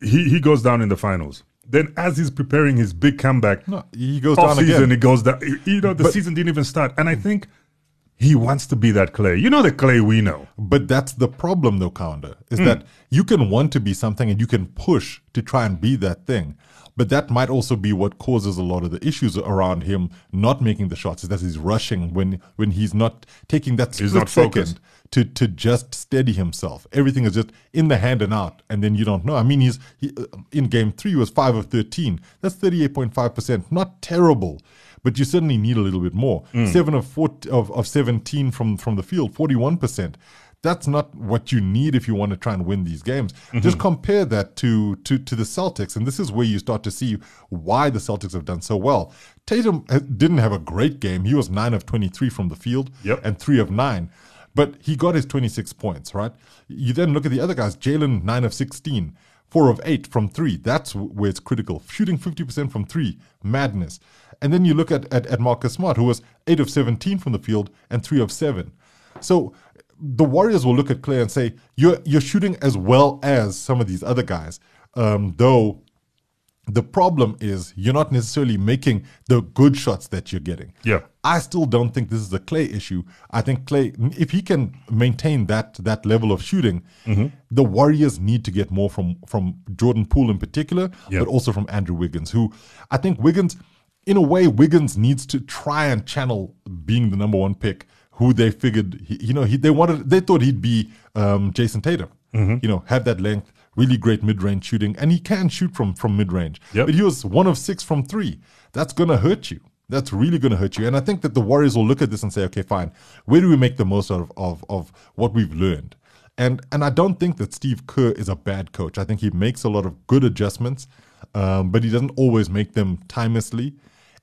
he, he goes down in the finals. Then, as he's preparing his big comeback, No, he goes off down season, again. he goes down. You know, the But- season didn't even start, and I think he wants to be that Klay. You know, the Klay we know. But that's the problem, though, Hmm. is that you can want to be something and you can push to try and be that thing. But that might also be what causes a lot of the issues around him not making the shots, is that he's rushing when when he's not taking that He's split not focused. To to just steady himself. Everything is just in the hand and out, and then you don't know. I mean, he's he, uh, in game three he was five of thirteen. That's thirty eight point five percent. Not terrible, but you certainly need a little bit more. Hmm. Seven of four of, of seventeen from from the field, forty one percent. That's not what you need if you want to try and win these games. Mm-hmm. Just compare that to, to to the Celtics, and this is where you start to see why the Celtics have done so well. Tatum uh, didn't have a great game. He was nine of twenty three from the field Yep. and three of nine. But he got his 26 points, right? You then look at the other guys. Jaylen, 9 of 16, 4 of 8 from 3. That's where it's critical. Shooting 50% from 3, madness. And then you look at, at, at Marcus Smart, who was 8 of 17 from the field and 3 of 7. So the Warriors will look at Klay and say, you're, you're shooting as well as some of these other guys. Um, though the problem is you're not necessarily making the good shots that you're getting. Yeah. I still don't think this is a Klay issue. I think Klay, if he can maintain that that level of shooting, Mm-hmm. the Warriors need to get more from from Jordan Poole in particular, Yeah. but also from Andrew Wiggins, who I think Wiggins, in a way, Wiggins needs to try and channel being the number one pick. Who they figured, he, you know, he they wanted, they thought he'd be um, Jayson Tatum. Mm-hmm. You know, have that length, really great mid range shooting, and he can shoot from from mid range. Yep. But he was one of six from three. That's gonna hurt you. That's really gonna hurt you. And I think that the Warriors will look at this and say, okay, fine, where do we make the most out of of, of what we've learned? And and I don't think that Steve Kerr is a bad coach. I think he makes a lot of good adjustments, um, but he doesn't always make them timelessly.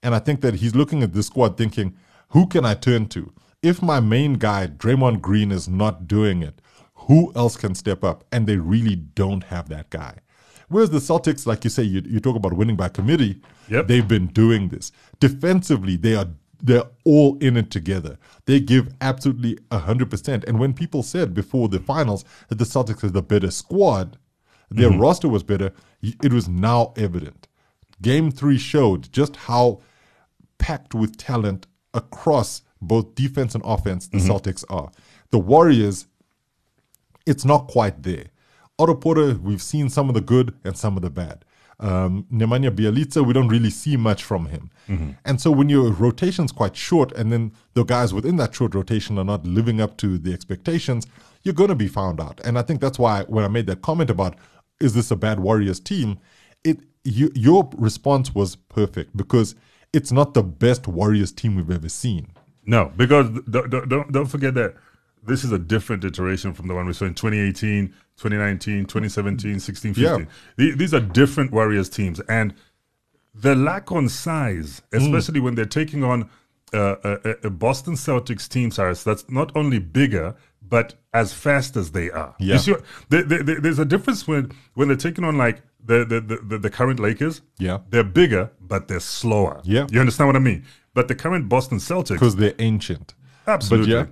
And I think that he's looking at this squad thinking, who can I turn to? If my main guy, Draymond Green, is not doing it, who else can step up? And they really don't have that guy. Whereas the Celtics, like you say, you, you talk about winning by committee. Yep. They've been doing this defensively. They are they're all in it together. They give absolutely hundred percent. And when people said before the finals that the Celtics are the better squad, their mm-hmm. roster was better, it was now evident. Game three showed just how packed with talent across both defense and offense the mm-hmm. Celtics are. The Warriors, it's not quite there. Otto Porter, we've seen some of the good and some of the bad. Um, Nemanja Bjelica, we don't really see much from him. And so when your rotation's quite short and then the guys within that short rotation are not living up to the expectations, you're going to be found out. And I think that's why when I made that comment about, is this a bad Warriors team? It you, Your response was perfect because it's not the best Warriors team we've ever seen. No, because don't- don't forget that this is a different iteration from the one we saw in 2018, 2019, 2017, 16, 15. Yeah. The- These are different Warriors teams. And the lack on size, especially when they're taking on uh, a, a- Boston Celtics team, Cyrus, that's not only bigger, but as fast as they are. Yeah. You see, there- there- there- there's a difference when, when they're taking on like the, the, the, the, current Lakers. Yeah. They're bigger, but they're slower. Yeah. You understand what I mean? But the current Boston Celtics. Because they're ancient. Absolutely. But Uh,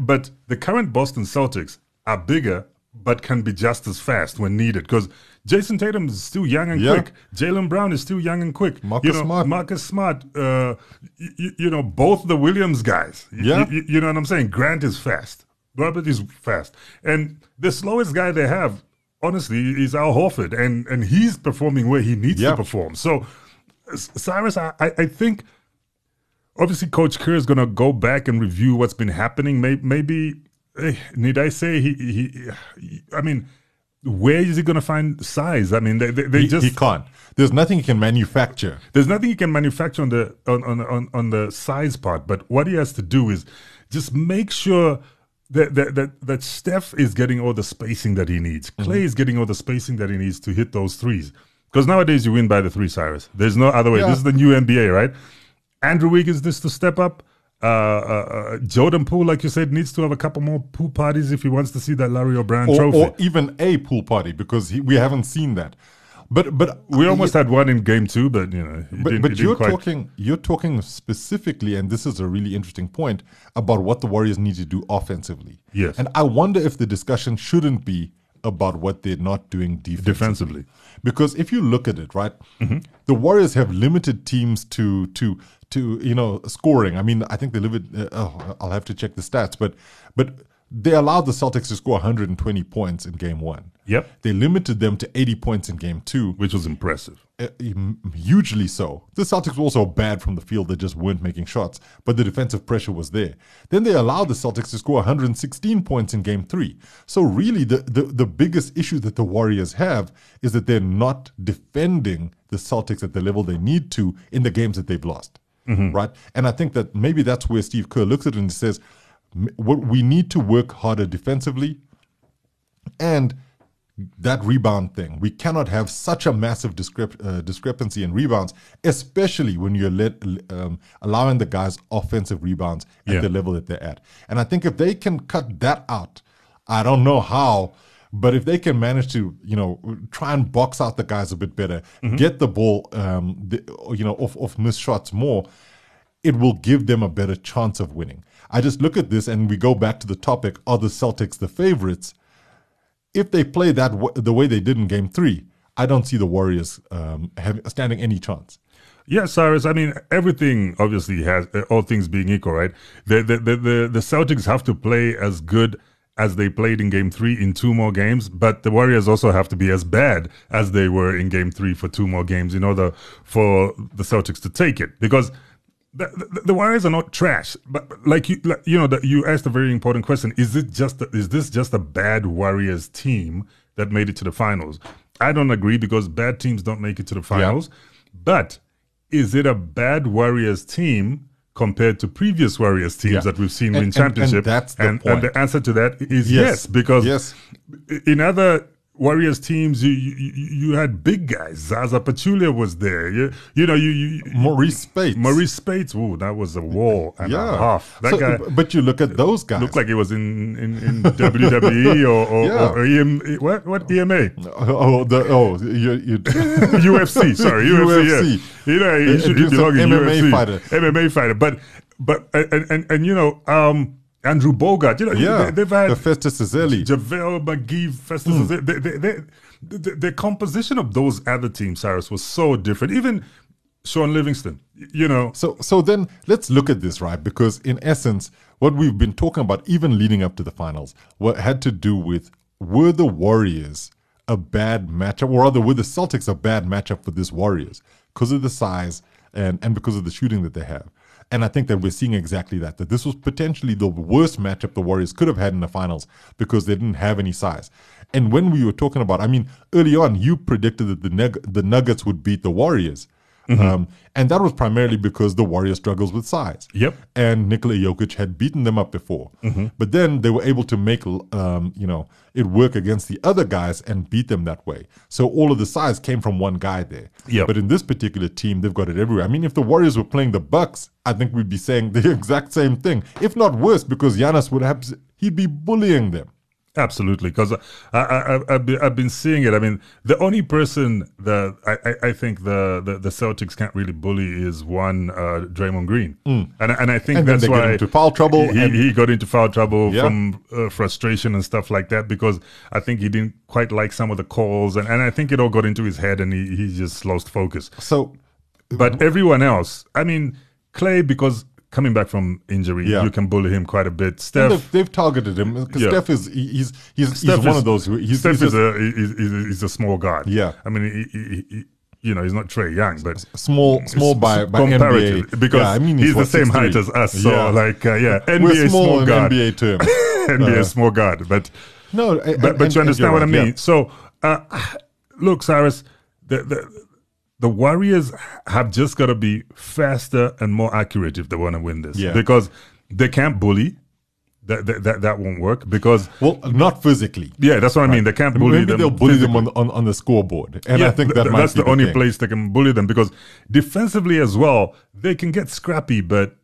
But the current Boston Celtics are bigger, but can be just as fast when needed. Because Jayson Tatum is still young and Yeah. quick. Jaylen Brown is still young and quick. Marcus you know, Smart. Marcus Smart. Uh, you, you know, both the Williams guys. Yeah. y- you know what I'm saying? Grant is fast. Robert is fast. And the slowest guy they have, honestly, is Al Horford. And, and he's performing where he needs Yeah. to perform. So, Cyrus, I I think obviously Coach Kerr is going to go back and review what's been happening. Maybe, maybe eh, need I say he, he, he I mean, where is he going to find size? I mean, they, they, they He, just he can't. There's nothing he can manufacture. there's nothing he can manufacture on the on, on on on the size part. But what he has to do is just make sure. That, that, that, that Steph is getting all the spacing that he needs. Klay is getting all the spacing that he needs to hit those threes. Because nowadays you win by the three, Cyrus. There's no other way. Yeah. This is the new NBA, right? Andrew Wiggins needs to step up. Uh, uh, uh, Jordan Poole, like you said, needs to have a couple more pool parties if he wants to see that Larry O'Brien Or, trophy. or even a pool party because he, we haven't seen that. But but we almost had one in game two, but you know, But, but you're talking you're talking specifically, and this is a really interesting point about what the Warriors need to do offensively. Yes. and I wonder if the discussion shouldn't be about what they're not doing defensively. defensively. Because if you look at it, right, the Warriors have limited teams to to to you know scoring. I mean, I think they limit. Uh, oh, I'll have to check the stats, but but they allowed the Celtics to score 120 points in Game One. Yep. They limited them to 80 points in Game Two which was impressive. uh, hugely so. The Celtics were also bad from the field; they just weren't making shots, but the defensive pressure was there. Then they allowed the Celtics to score 116 points in Game Three. So really, the the, the biggest issue that the Warriors have is that they're not defending the Celtics at the level they need to in the games that they've lost. Right, and I think that maybe that's where Steve Kerr looks at it and says, "What we need to work harder defensively." and that rebound thing. We cannot have such a massive discrep- uh, discrepancy in rebounds, especially when you're let, um, allowing the guys offensive rebounds at Yeah. the level that they're at. And I think if they can cut that out, I don't know how, but if they can manage to, you know, try and box out the guys a bit better, get the ball, um, the, you know, off off missed shots more, it will give them a better chance of winning. I just look at this and we go back to the topic: Are the Celtics the favorites? if they play that w- the way they did in Game Three, I don't see the Warriors um, having standing any chance. Yeah, Cyrus. I mean, everything obviously has all things being equal, right? The, the the the the Celtics have to play as good as they played in Game Three in two more games, but the Warriors also have to be as bad as they were in Game Three for two more games in order for the Celtics to take it. Because the, the, the Warriors are not trash, but but like you, like, you know, that you asked a very important question: Is it just a, is this just a bad Warriors team that made it to the finals? I don't agree because bad teams don't make it to the finals. But is it a bad Warriors team compared to previous Warriors teams Yeah. that we've seen And- win and- championship? and that's the and, and the answer to that is Yes. yes, because Yes. in other Warriors teams, you, you you had big guys. Zaza Pachulia was there. You you know you, you Marreese Speights, Marreese Speights. Ooh, that was a wall and yeah, a half. That So, guy But you look at those guys. looked like he was in in, in WWE or, or, Yeah. or EM, what what EMA oh, the, oh, you, you UFC. Sorry, UFC. UFC. Yeah. You know, he, should, be he some belong MMA UFC. fighter. MMA fighter. But but and and, and you know, um, Andrew Bogut. You know, yeah, they, have had the Festus Ezeli. JaVale McGee, Festus. Hmm. They, they, they, the, the composition of those other teams, Cyrus, was so different. Even Shaun Livingston, you know. So so then let's look at this, right? Because in essence, what we've been talking about, even leading up to the finals, what had to do with were the Warriors a bad matchup, or rather, were the Celtics a bad matchup for this Warriors because of the size and and because of the shooting that they have. And I think that we're seeing exactly that. That this was potentially the worst matchup the Warriors could have had in the finals because they didn't have any size. And when we were talking about, I mean, early on, you predicted that the Nug- the Nuggets would beat the Warriors. Um, and that was primarily because the Warriors struggles with size. Yep. And Nikola Jokic had beaten them up before. But then they were able to make um, you know it work against the other guys and beat them that way. So all of the size came from one guy there. Yep. But in this particular team, they've got it everywhere. I mean, if the Warriors were playing the Bucks, I think we'd be saying the exact same thing, if not worse, because Giannis would have he'd be bullying them. Absolutely, because I, I, I've, been, I've been seeing it. I mean, the only person that I, I, I think the, the, the Celtics can't really bully is one uh, Draymond Green, mm. and and I think and that's why into foul trouble. He, he got into foul trouble Yeah. from uh, frustration and stuff like that because I think he didn't quite like some of the calls, and, and I think it all got into his head, and he, he just lost focus. so But everyone else, I mean, Klay, because coming back from injury, Yeah. you can bully him quite a bit. Steph, they've, they've targeted him because Yeah. Steph is he's he's, Steph he's one is- of those who he's, Steph he's is just a he's, he's, he's a small guard. Yeah. I mean, he, he, he, you know, he's not Trae Young, but small small by by comparatively, NBA because yeah, I mean he's, the what, same height as us. So, Yeah. like, uh, yeah, NBA we're small, small guard, NBA terms. NBA Uh, small guard, but no, but, but you understand what I mean. So, uh, look, Cyrus, the, the the Warriors have just got to be faster and more accurate if they want to win this. Yeah. Because they can't bully. That, that that won't work because Well, not physically. yeah, that's what I mean. They can't bully Maybe them. they'll bully them on, on on the scoreboard, and I think th- that might that's be the only thing. place they can bully them because defensively as well, they can get scrappy, but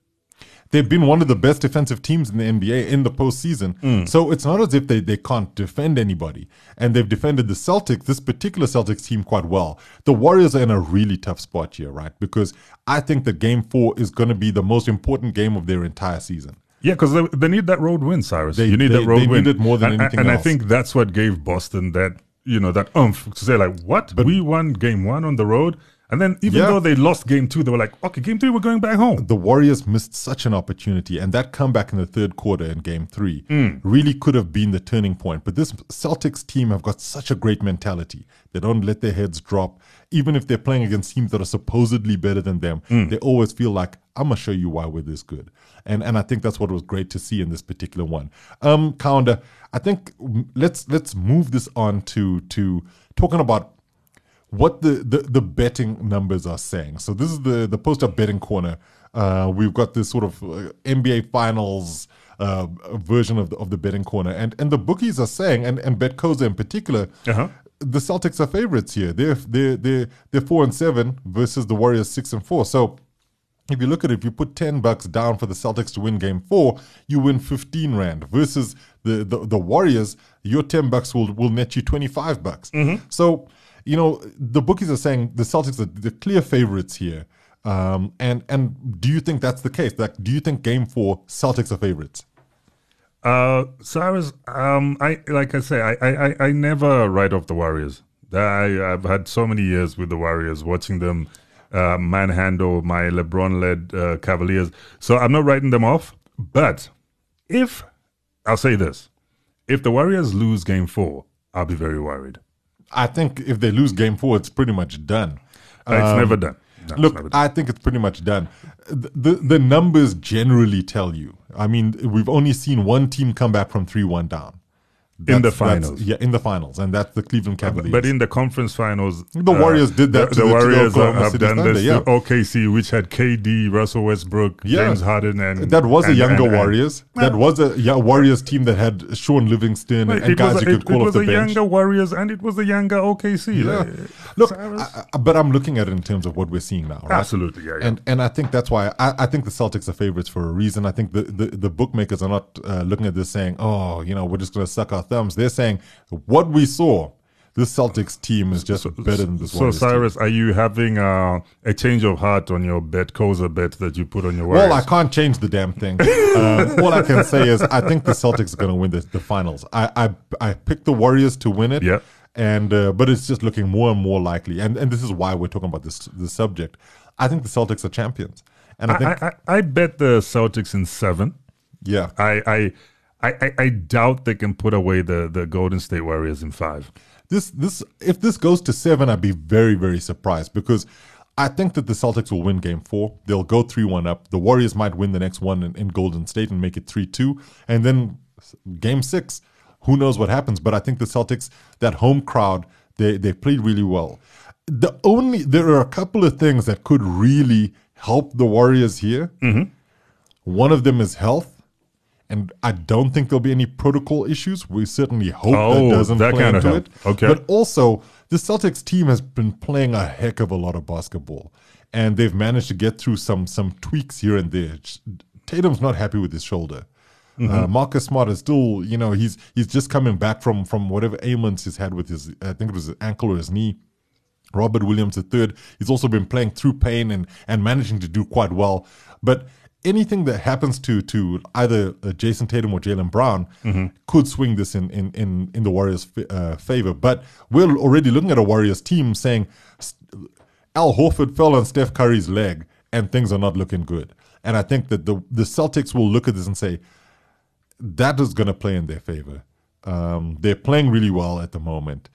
They've been one of the best defensive teams in the NBA in the postseason. Mm. So it's not as if they, they can't defend anybody. And they've defended the Celtics, this particular Celtics team, quite well. The Warriors are in a really tough spot here, right? Because I think that game four is going to be the most important game of their entire season. Yeah, because they, they need that road win, Cyrus. They- you need they- that road they win. need it more than and, anything And I think that's what gave Boston that, you know, that umph to say like, what? But we won game one on the road, and then even Yeah. though they lost game two, they were like, okay, game three, we're going back home. the Warriors missed such an opportunity, and that comeback in the third quarter in Game Three Mm. really could have been the turning point. But this Celtics team have got such a great mentality; they don't let their heads drop, even if they're playing against teams that are supposedly better than them. Mm. They always feel like I'm gonna show you why we're this good, and and I think that's what was great to see in this particular one. Um, Kaunda, I think mm, let's let's move this on to to talking about what the, the, the betting numbers are saying. So this is the the post up betting corner. Uh, we've got this sort of uh, NBA Finals uh, version of the, of the betting corner, and and the bookies are saying, and and Betcoza in particular, Uh-huh. the Celtics are favorites here. They're they're they're they're four and seven versus the Warriors six and four. So. If you look at it, if you put 10 bucks down for the Celtics to win game four, you win 15 Rand versus the, the, the Warriors, your 10 bucks will, will net you 25 bucks. So, you know, the bookies are saying the Celtics are the clear favorites here. Um, and, and do you think that's the case? Like, do you think game four, Celtics are favorites? Uh, Cyrus, um, I like I say, I, I, I- I never write off the Warriors. I, I've had so many years with the Warriors, watching them uh, manhandle my LeBron-led uh, Cavaliers. So I'm not writing them off. But if I'll say this, if the Warriors lose Game Four, I'll be very worried. I think if they lose game four, it's pretty much done. Uh, it's never done. No, Look, never done. I think it's pretty much done. The, the the numbers generally tell you. I mean, we've only seen one team come back from three one down. In the That's- that's- finals. yeah, in the finals, and that's the Cleveland Cavaliers. But in the conference finals, uh, The Warriors did that The, the the- the Warriors Oklahoma have City done Thunder, this yeah. to OKC, which had KD, Russell Westbrook, Yeah. James Harden, and that was a younger and- and- Warriors. that was a yeah, Warriors team that had Shaun Livingston and, and guys was, you a, could it, call it off was the a bench. younger Warriors, and it was a younger OKC. Yeah. like, Look, I, I- but I'm looking at it in terms of what we're seeing now. Right? Absolutely, yeah, yeah. And and I think that's why I, I think the Celtics are favorites for a reason. I think the, the, the bookmakers are not uh, looking at this saying, oh, you know, we're just going to suck our thumbs. They're saying what we saw. This Celtics team is just better than this. so, Warriors team. Cyrus, are you having uh, a change of heart on your bet, Koza bet that you put on your Warriors? Well, I can't change the damn thing. um, all I can say is I think the Celtics are going to win the, the finals. I, I I picked the Warriors to win it. Yeah. And uh, but it's just looking more and more likely, and and this is why we're talking about this this subject. I think the Celtics are champions, and I think I, I, I bet the Celtics in seven. yeah, I, I, I, I- I doubt they can put away the, the Golden State Warriors in five. this this if this goes to seven, I'd be very very surprised because I think that the Celtics will win Game Four. They'll go three one up. The Warriors might win the next one in, in Golden State and make it three two, and then Game Six, who knows what happens? But I think the Celtics, that home crowd, they they played really well. The only there are a couple of things that could really help the Warriors here. Mm-hmm. One of them is health. And I don't think there'll be any protocol issues. We certainly hope Oh, that doesn't that play into help. it. Okay. But also, the Celtics team has been playing a heck of a lot of basketball, and they've managed to get through some some tweaks here and there. Tatum's not happy with his shoulder. Uh, Marcus Smart is still, you know, he's he's just coming back from from whatever ailments he's had with his, I think it was his ankle or his knee. Robert Williams III, he's also been playing through pain and and managing to do quite well. But anything that happens to to either uh, Jayson Tatum or Jaylen Brown could swing this in in in, in the Warriors' fa- uh, favor. But we're already looking at a Warriors team saying Al Horford fell on Steph Curry's leg and things are not looking good. And I think that the the Celtics will look at this and say that is going to play in their favor. Um, they're playing really well at the moment.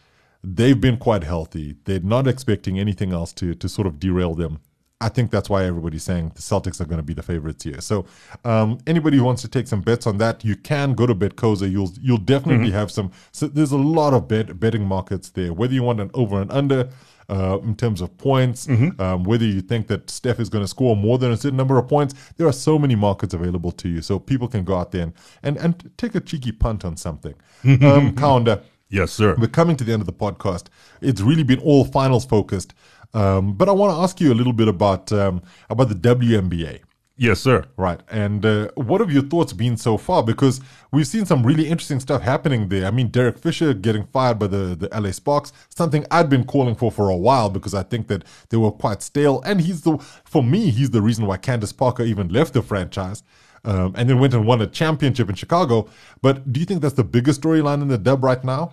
They've been quite healthy. They're not expecting anything else to to sort of derail them. I think that's why everybody's saying the Celtics are going to be the favorites here. So, um, anybody who wants to take some bets on that, you can go to Betcoza. You'll you'll definitely have some. So there's a lot of bet betting markets there. Whether you want an over and under. Uh, in terms of points, um, whether you think that Steph is going to score more than a certain number of points, there are so many markets available to you. So people can go out there and, and, and take a cheeky punt on something. um, Kaunda, Yes, sir. we're coming to the end of the podcast. It's really been all finals focused. Um, but I want to ask you a little bit about um, about the WNBA. Yes, sir. Right. And uh, what have your thoughts been so far? Because we've seen some really interesting stuff happening there. I mean, Derek Fisher getting fired by the, the LA Sparks, something I'd been calling for for a while because I think that they were quite stale. And he's the, for me, he's the reason why Candace Parker even left the franchise. Um, and then went and won a championship in Chicago. But do you think that's the biggest storyline in the dub right now?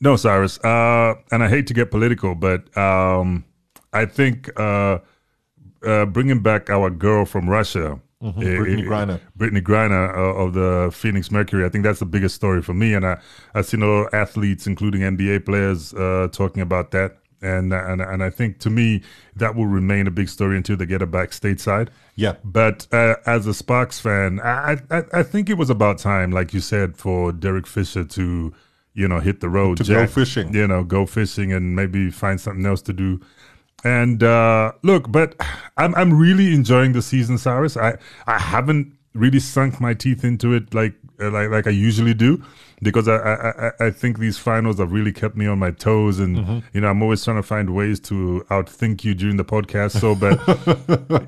No, Cyrus. Uh, and I hate to get political, but um, I think uh, uh, bringing back our girl from Russia, eh, Brittney eh, Griner. Brittney Griner uh, of the Phoenix Mercury. I think that's the biggest story for me, and I I've seen all athletes, including NBA players, uh, talking about that. And, and and I think to me that will remain a big story until they get her back stateside. Yeah. But uh, as a Sparks fan, I, I I think it was about time, like you said, for Derek Fisher to you know hit the road, To go fishing. You know, go fishing and maybe find something else to do. And uh, look, but I'm I'm really enjoying the season, Cyrus. I I haven't really sunk my teeth into it like uh, like like I usually do because I I, I- think these finals have really kept me on my toes and Mm-hmm. you know I'm always trying to find ways to outthink you during the podcast. So, but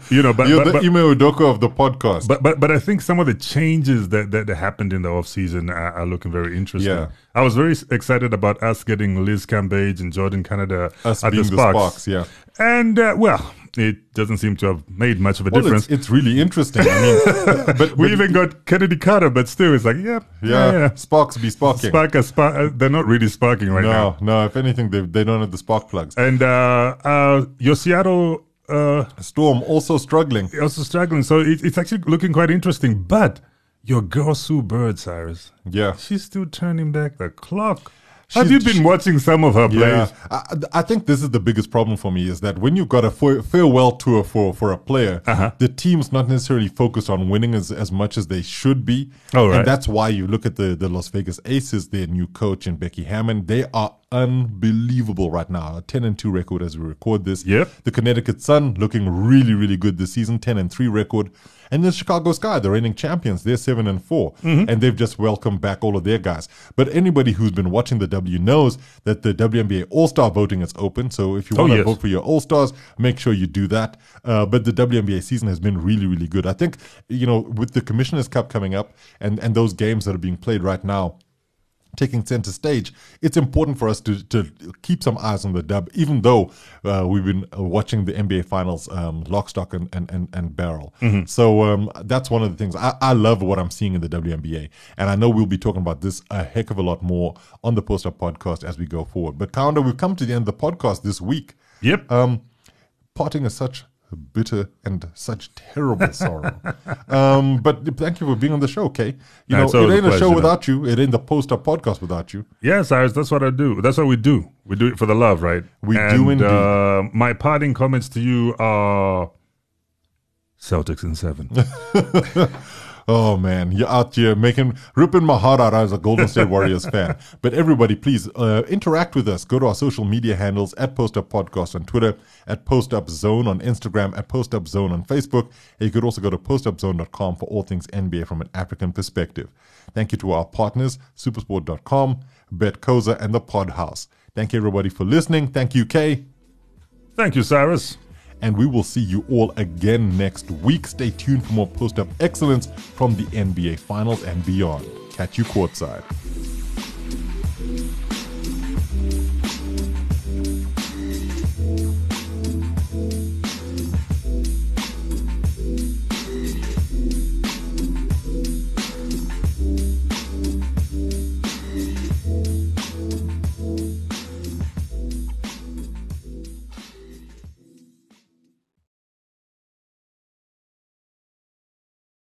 you know, but You're but, the but, Ime Udoka of the podcast. but but but I think some of the changes that that, that happened in the off season are, are looking very interesting. Yeah. I was very excited about us getting Liz Cambage and Jordan Canada Us at the the Sparks. Sparks, yeah. And uh, well, it doesn't seem to have made much of a Well, difference. it's, it's really interesting. I mean, but, we but- even got Chennedy Carter, but still, it's like, yeah, yeah, yeah, yeah. sparks be sparking. Spark, spark, uh, they're not really sparking right now. no, no. If anything, they they don't have the spark plugs. And uh, uh, your Seattle uh, Storm also struggling. also struggling, so it, it's actually looking quite interesting. But your girl Sue Bird, Cyrus, Yeah, she's still turning back the clock. Have you been watching some of her yeah. plays? I, I think this is the biggest problem for me is that when you've got a fa- farewell tour for for a player, Uh-huh. the team's not necessarily focused on winning as as much as they should be. Oh, right. And that's why you look at the the Las Vegas Aces, their new coach and Becky Hammon. They are unbelievable right now. A ten and two record as we record this. Yep. The Connecticut Sun looking really really good this season, ten and three record. And the Chicago Sky, the reigning champions, they're seven and 4 Mm-hmm. and they've just welcomed back all of their guys. But anybody who's been watching the W knows that the WNBA All Star voting is open. So if you Oh, want to yes. vote for your All Stars, make sure you do that. Uh, but the WNBA season has been really, really good. I think you know with the Commissioner's Cup coming up and and those games that are being played right now taking center stage, it's important for us to, to keep some eyes on the dub, even though uh, we've been uh, watching the NBA finals um, lock, stock, and, and, and, and barrel. So um, that's one of the things. I, I love what I'm seeing in the WNBA. And I know we'll be talking about this a heck of a lot more on the Post Up podcast as we go forward. But, Kaunda, we've come to the end of the podcast this week. Yep. Um, parting is such bitter and such terrible sorrow. um, but thank you for being on the show, Kay. You No, know, it ain't a show without you. It ain't the Post Up podcast without you. Yeah, Cyrus, that's what I do. That's what we do. We do it for the love, right? We And, do indeed. Uh, my parting comments to you are Celtics in seven. Oh man, you're out here making ripping my heart out as a Golden State Warriors fan. But everybody, please uh, interact with us. Go to our social media handles at Post Up Podcast on Twitter, at Post Up Zone on Instagram, at Post Up Zone on Facebook. And you could also go to postupzone.com for all things NBA from an African perspective. Thank you to our partners, Supersport.com, Betcoza, and the Pod House. Thank you everybody for listening. Thank you, Kay. Thank you, Cyrus. And we will see you all again next week. Stay tuned for more post up excellence from the NBA Finals and beyond. Catch you courtside.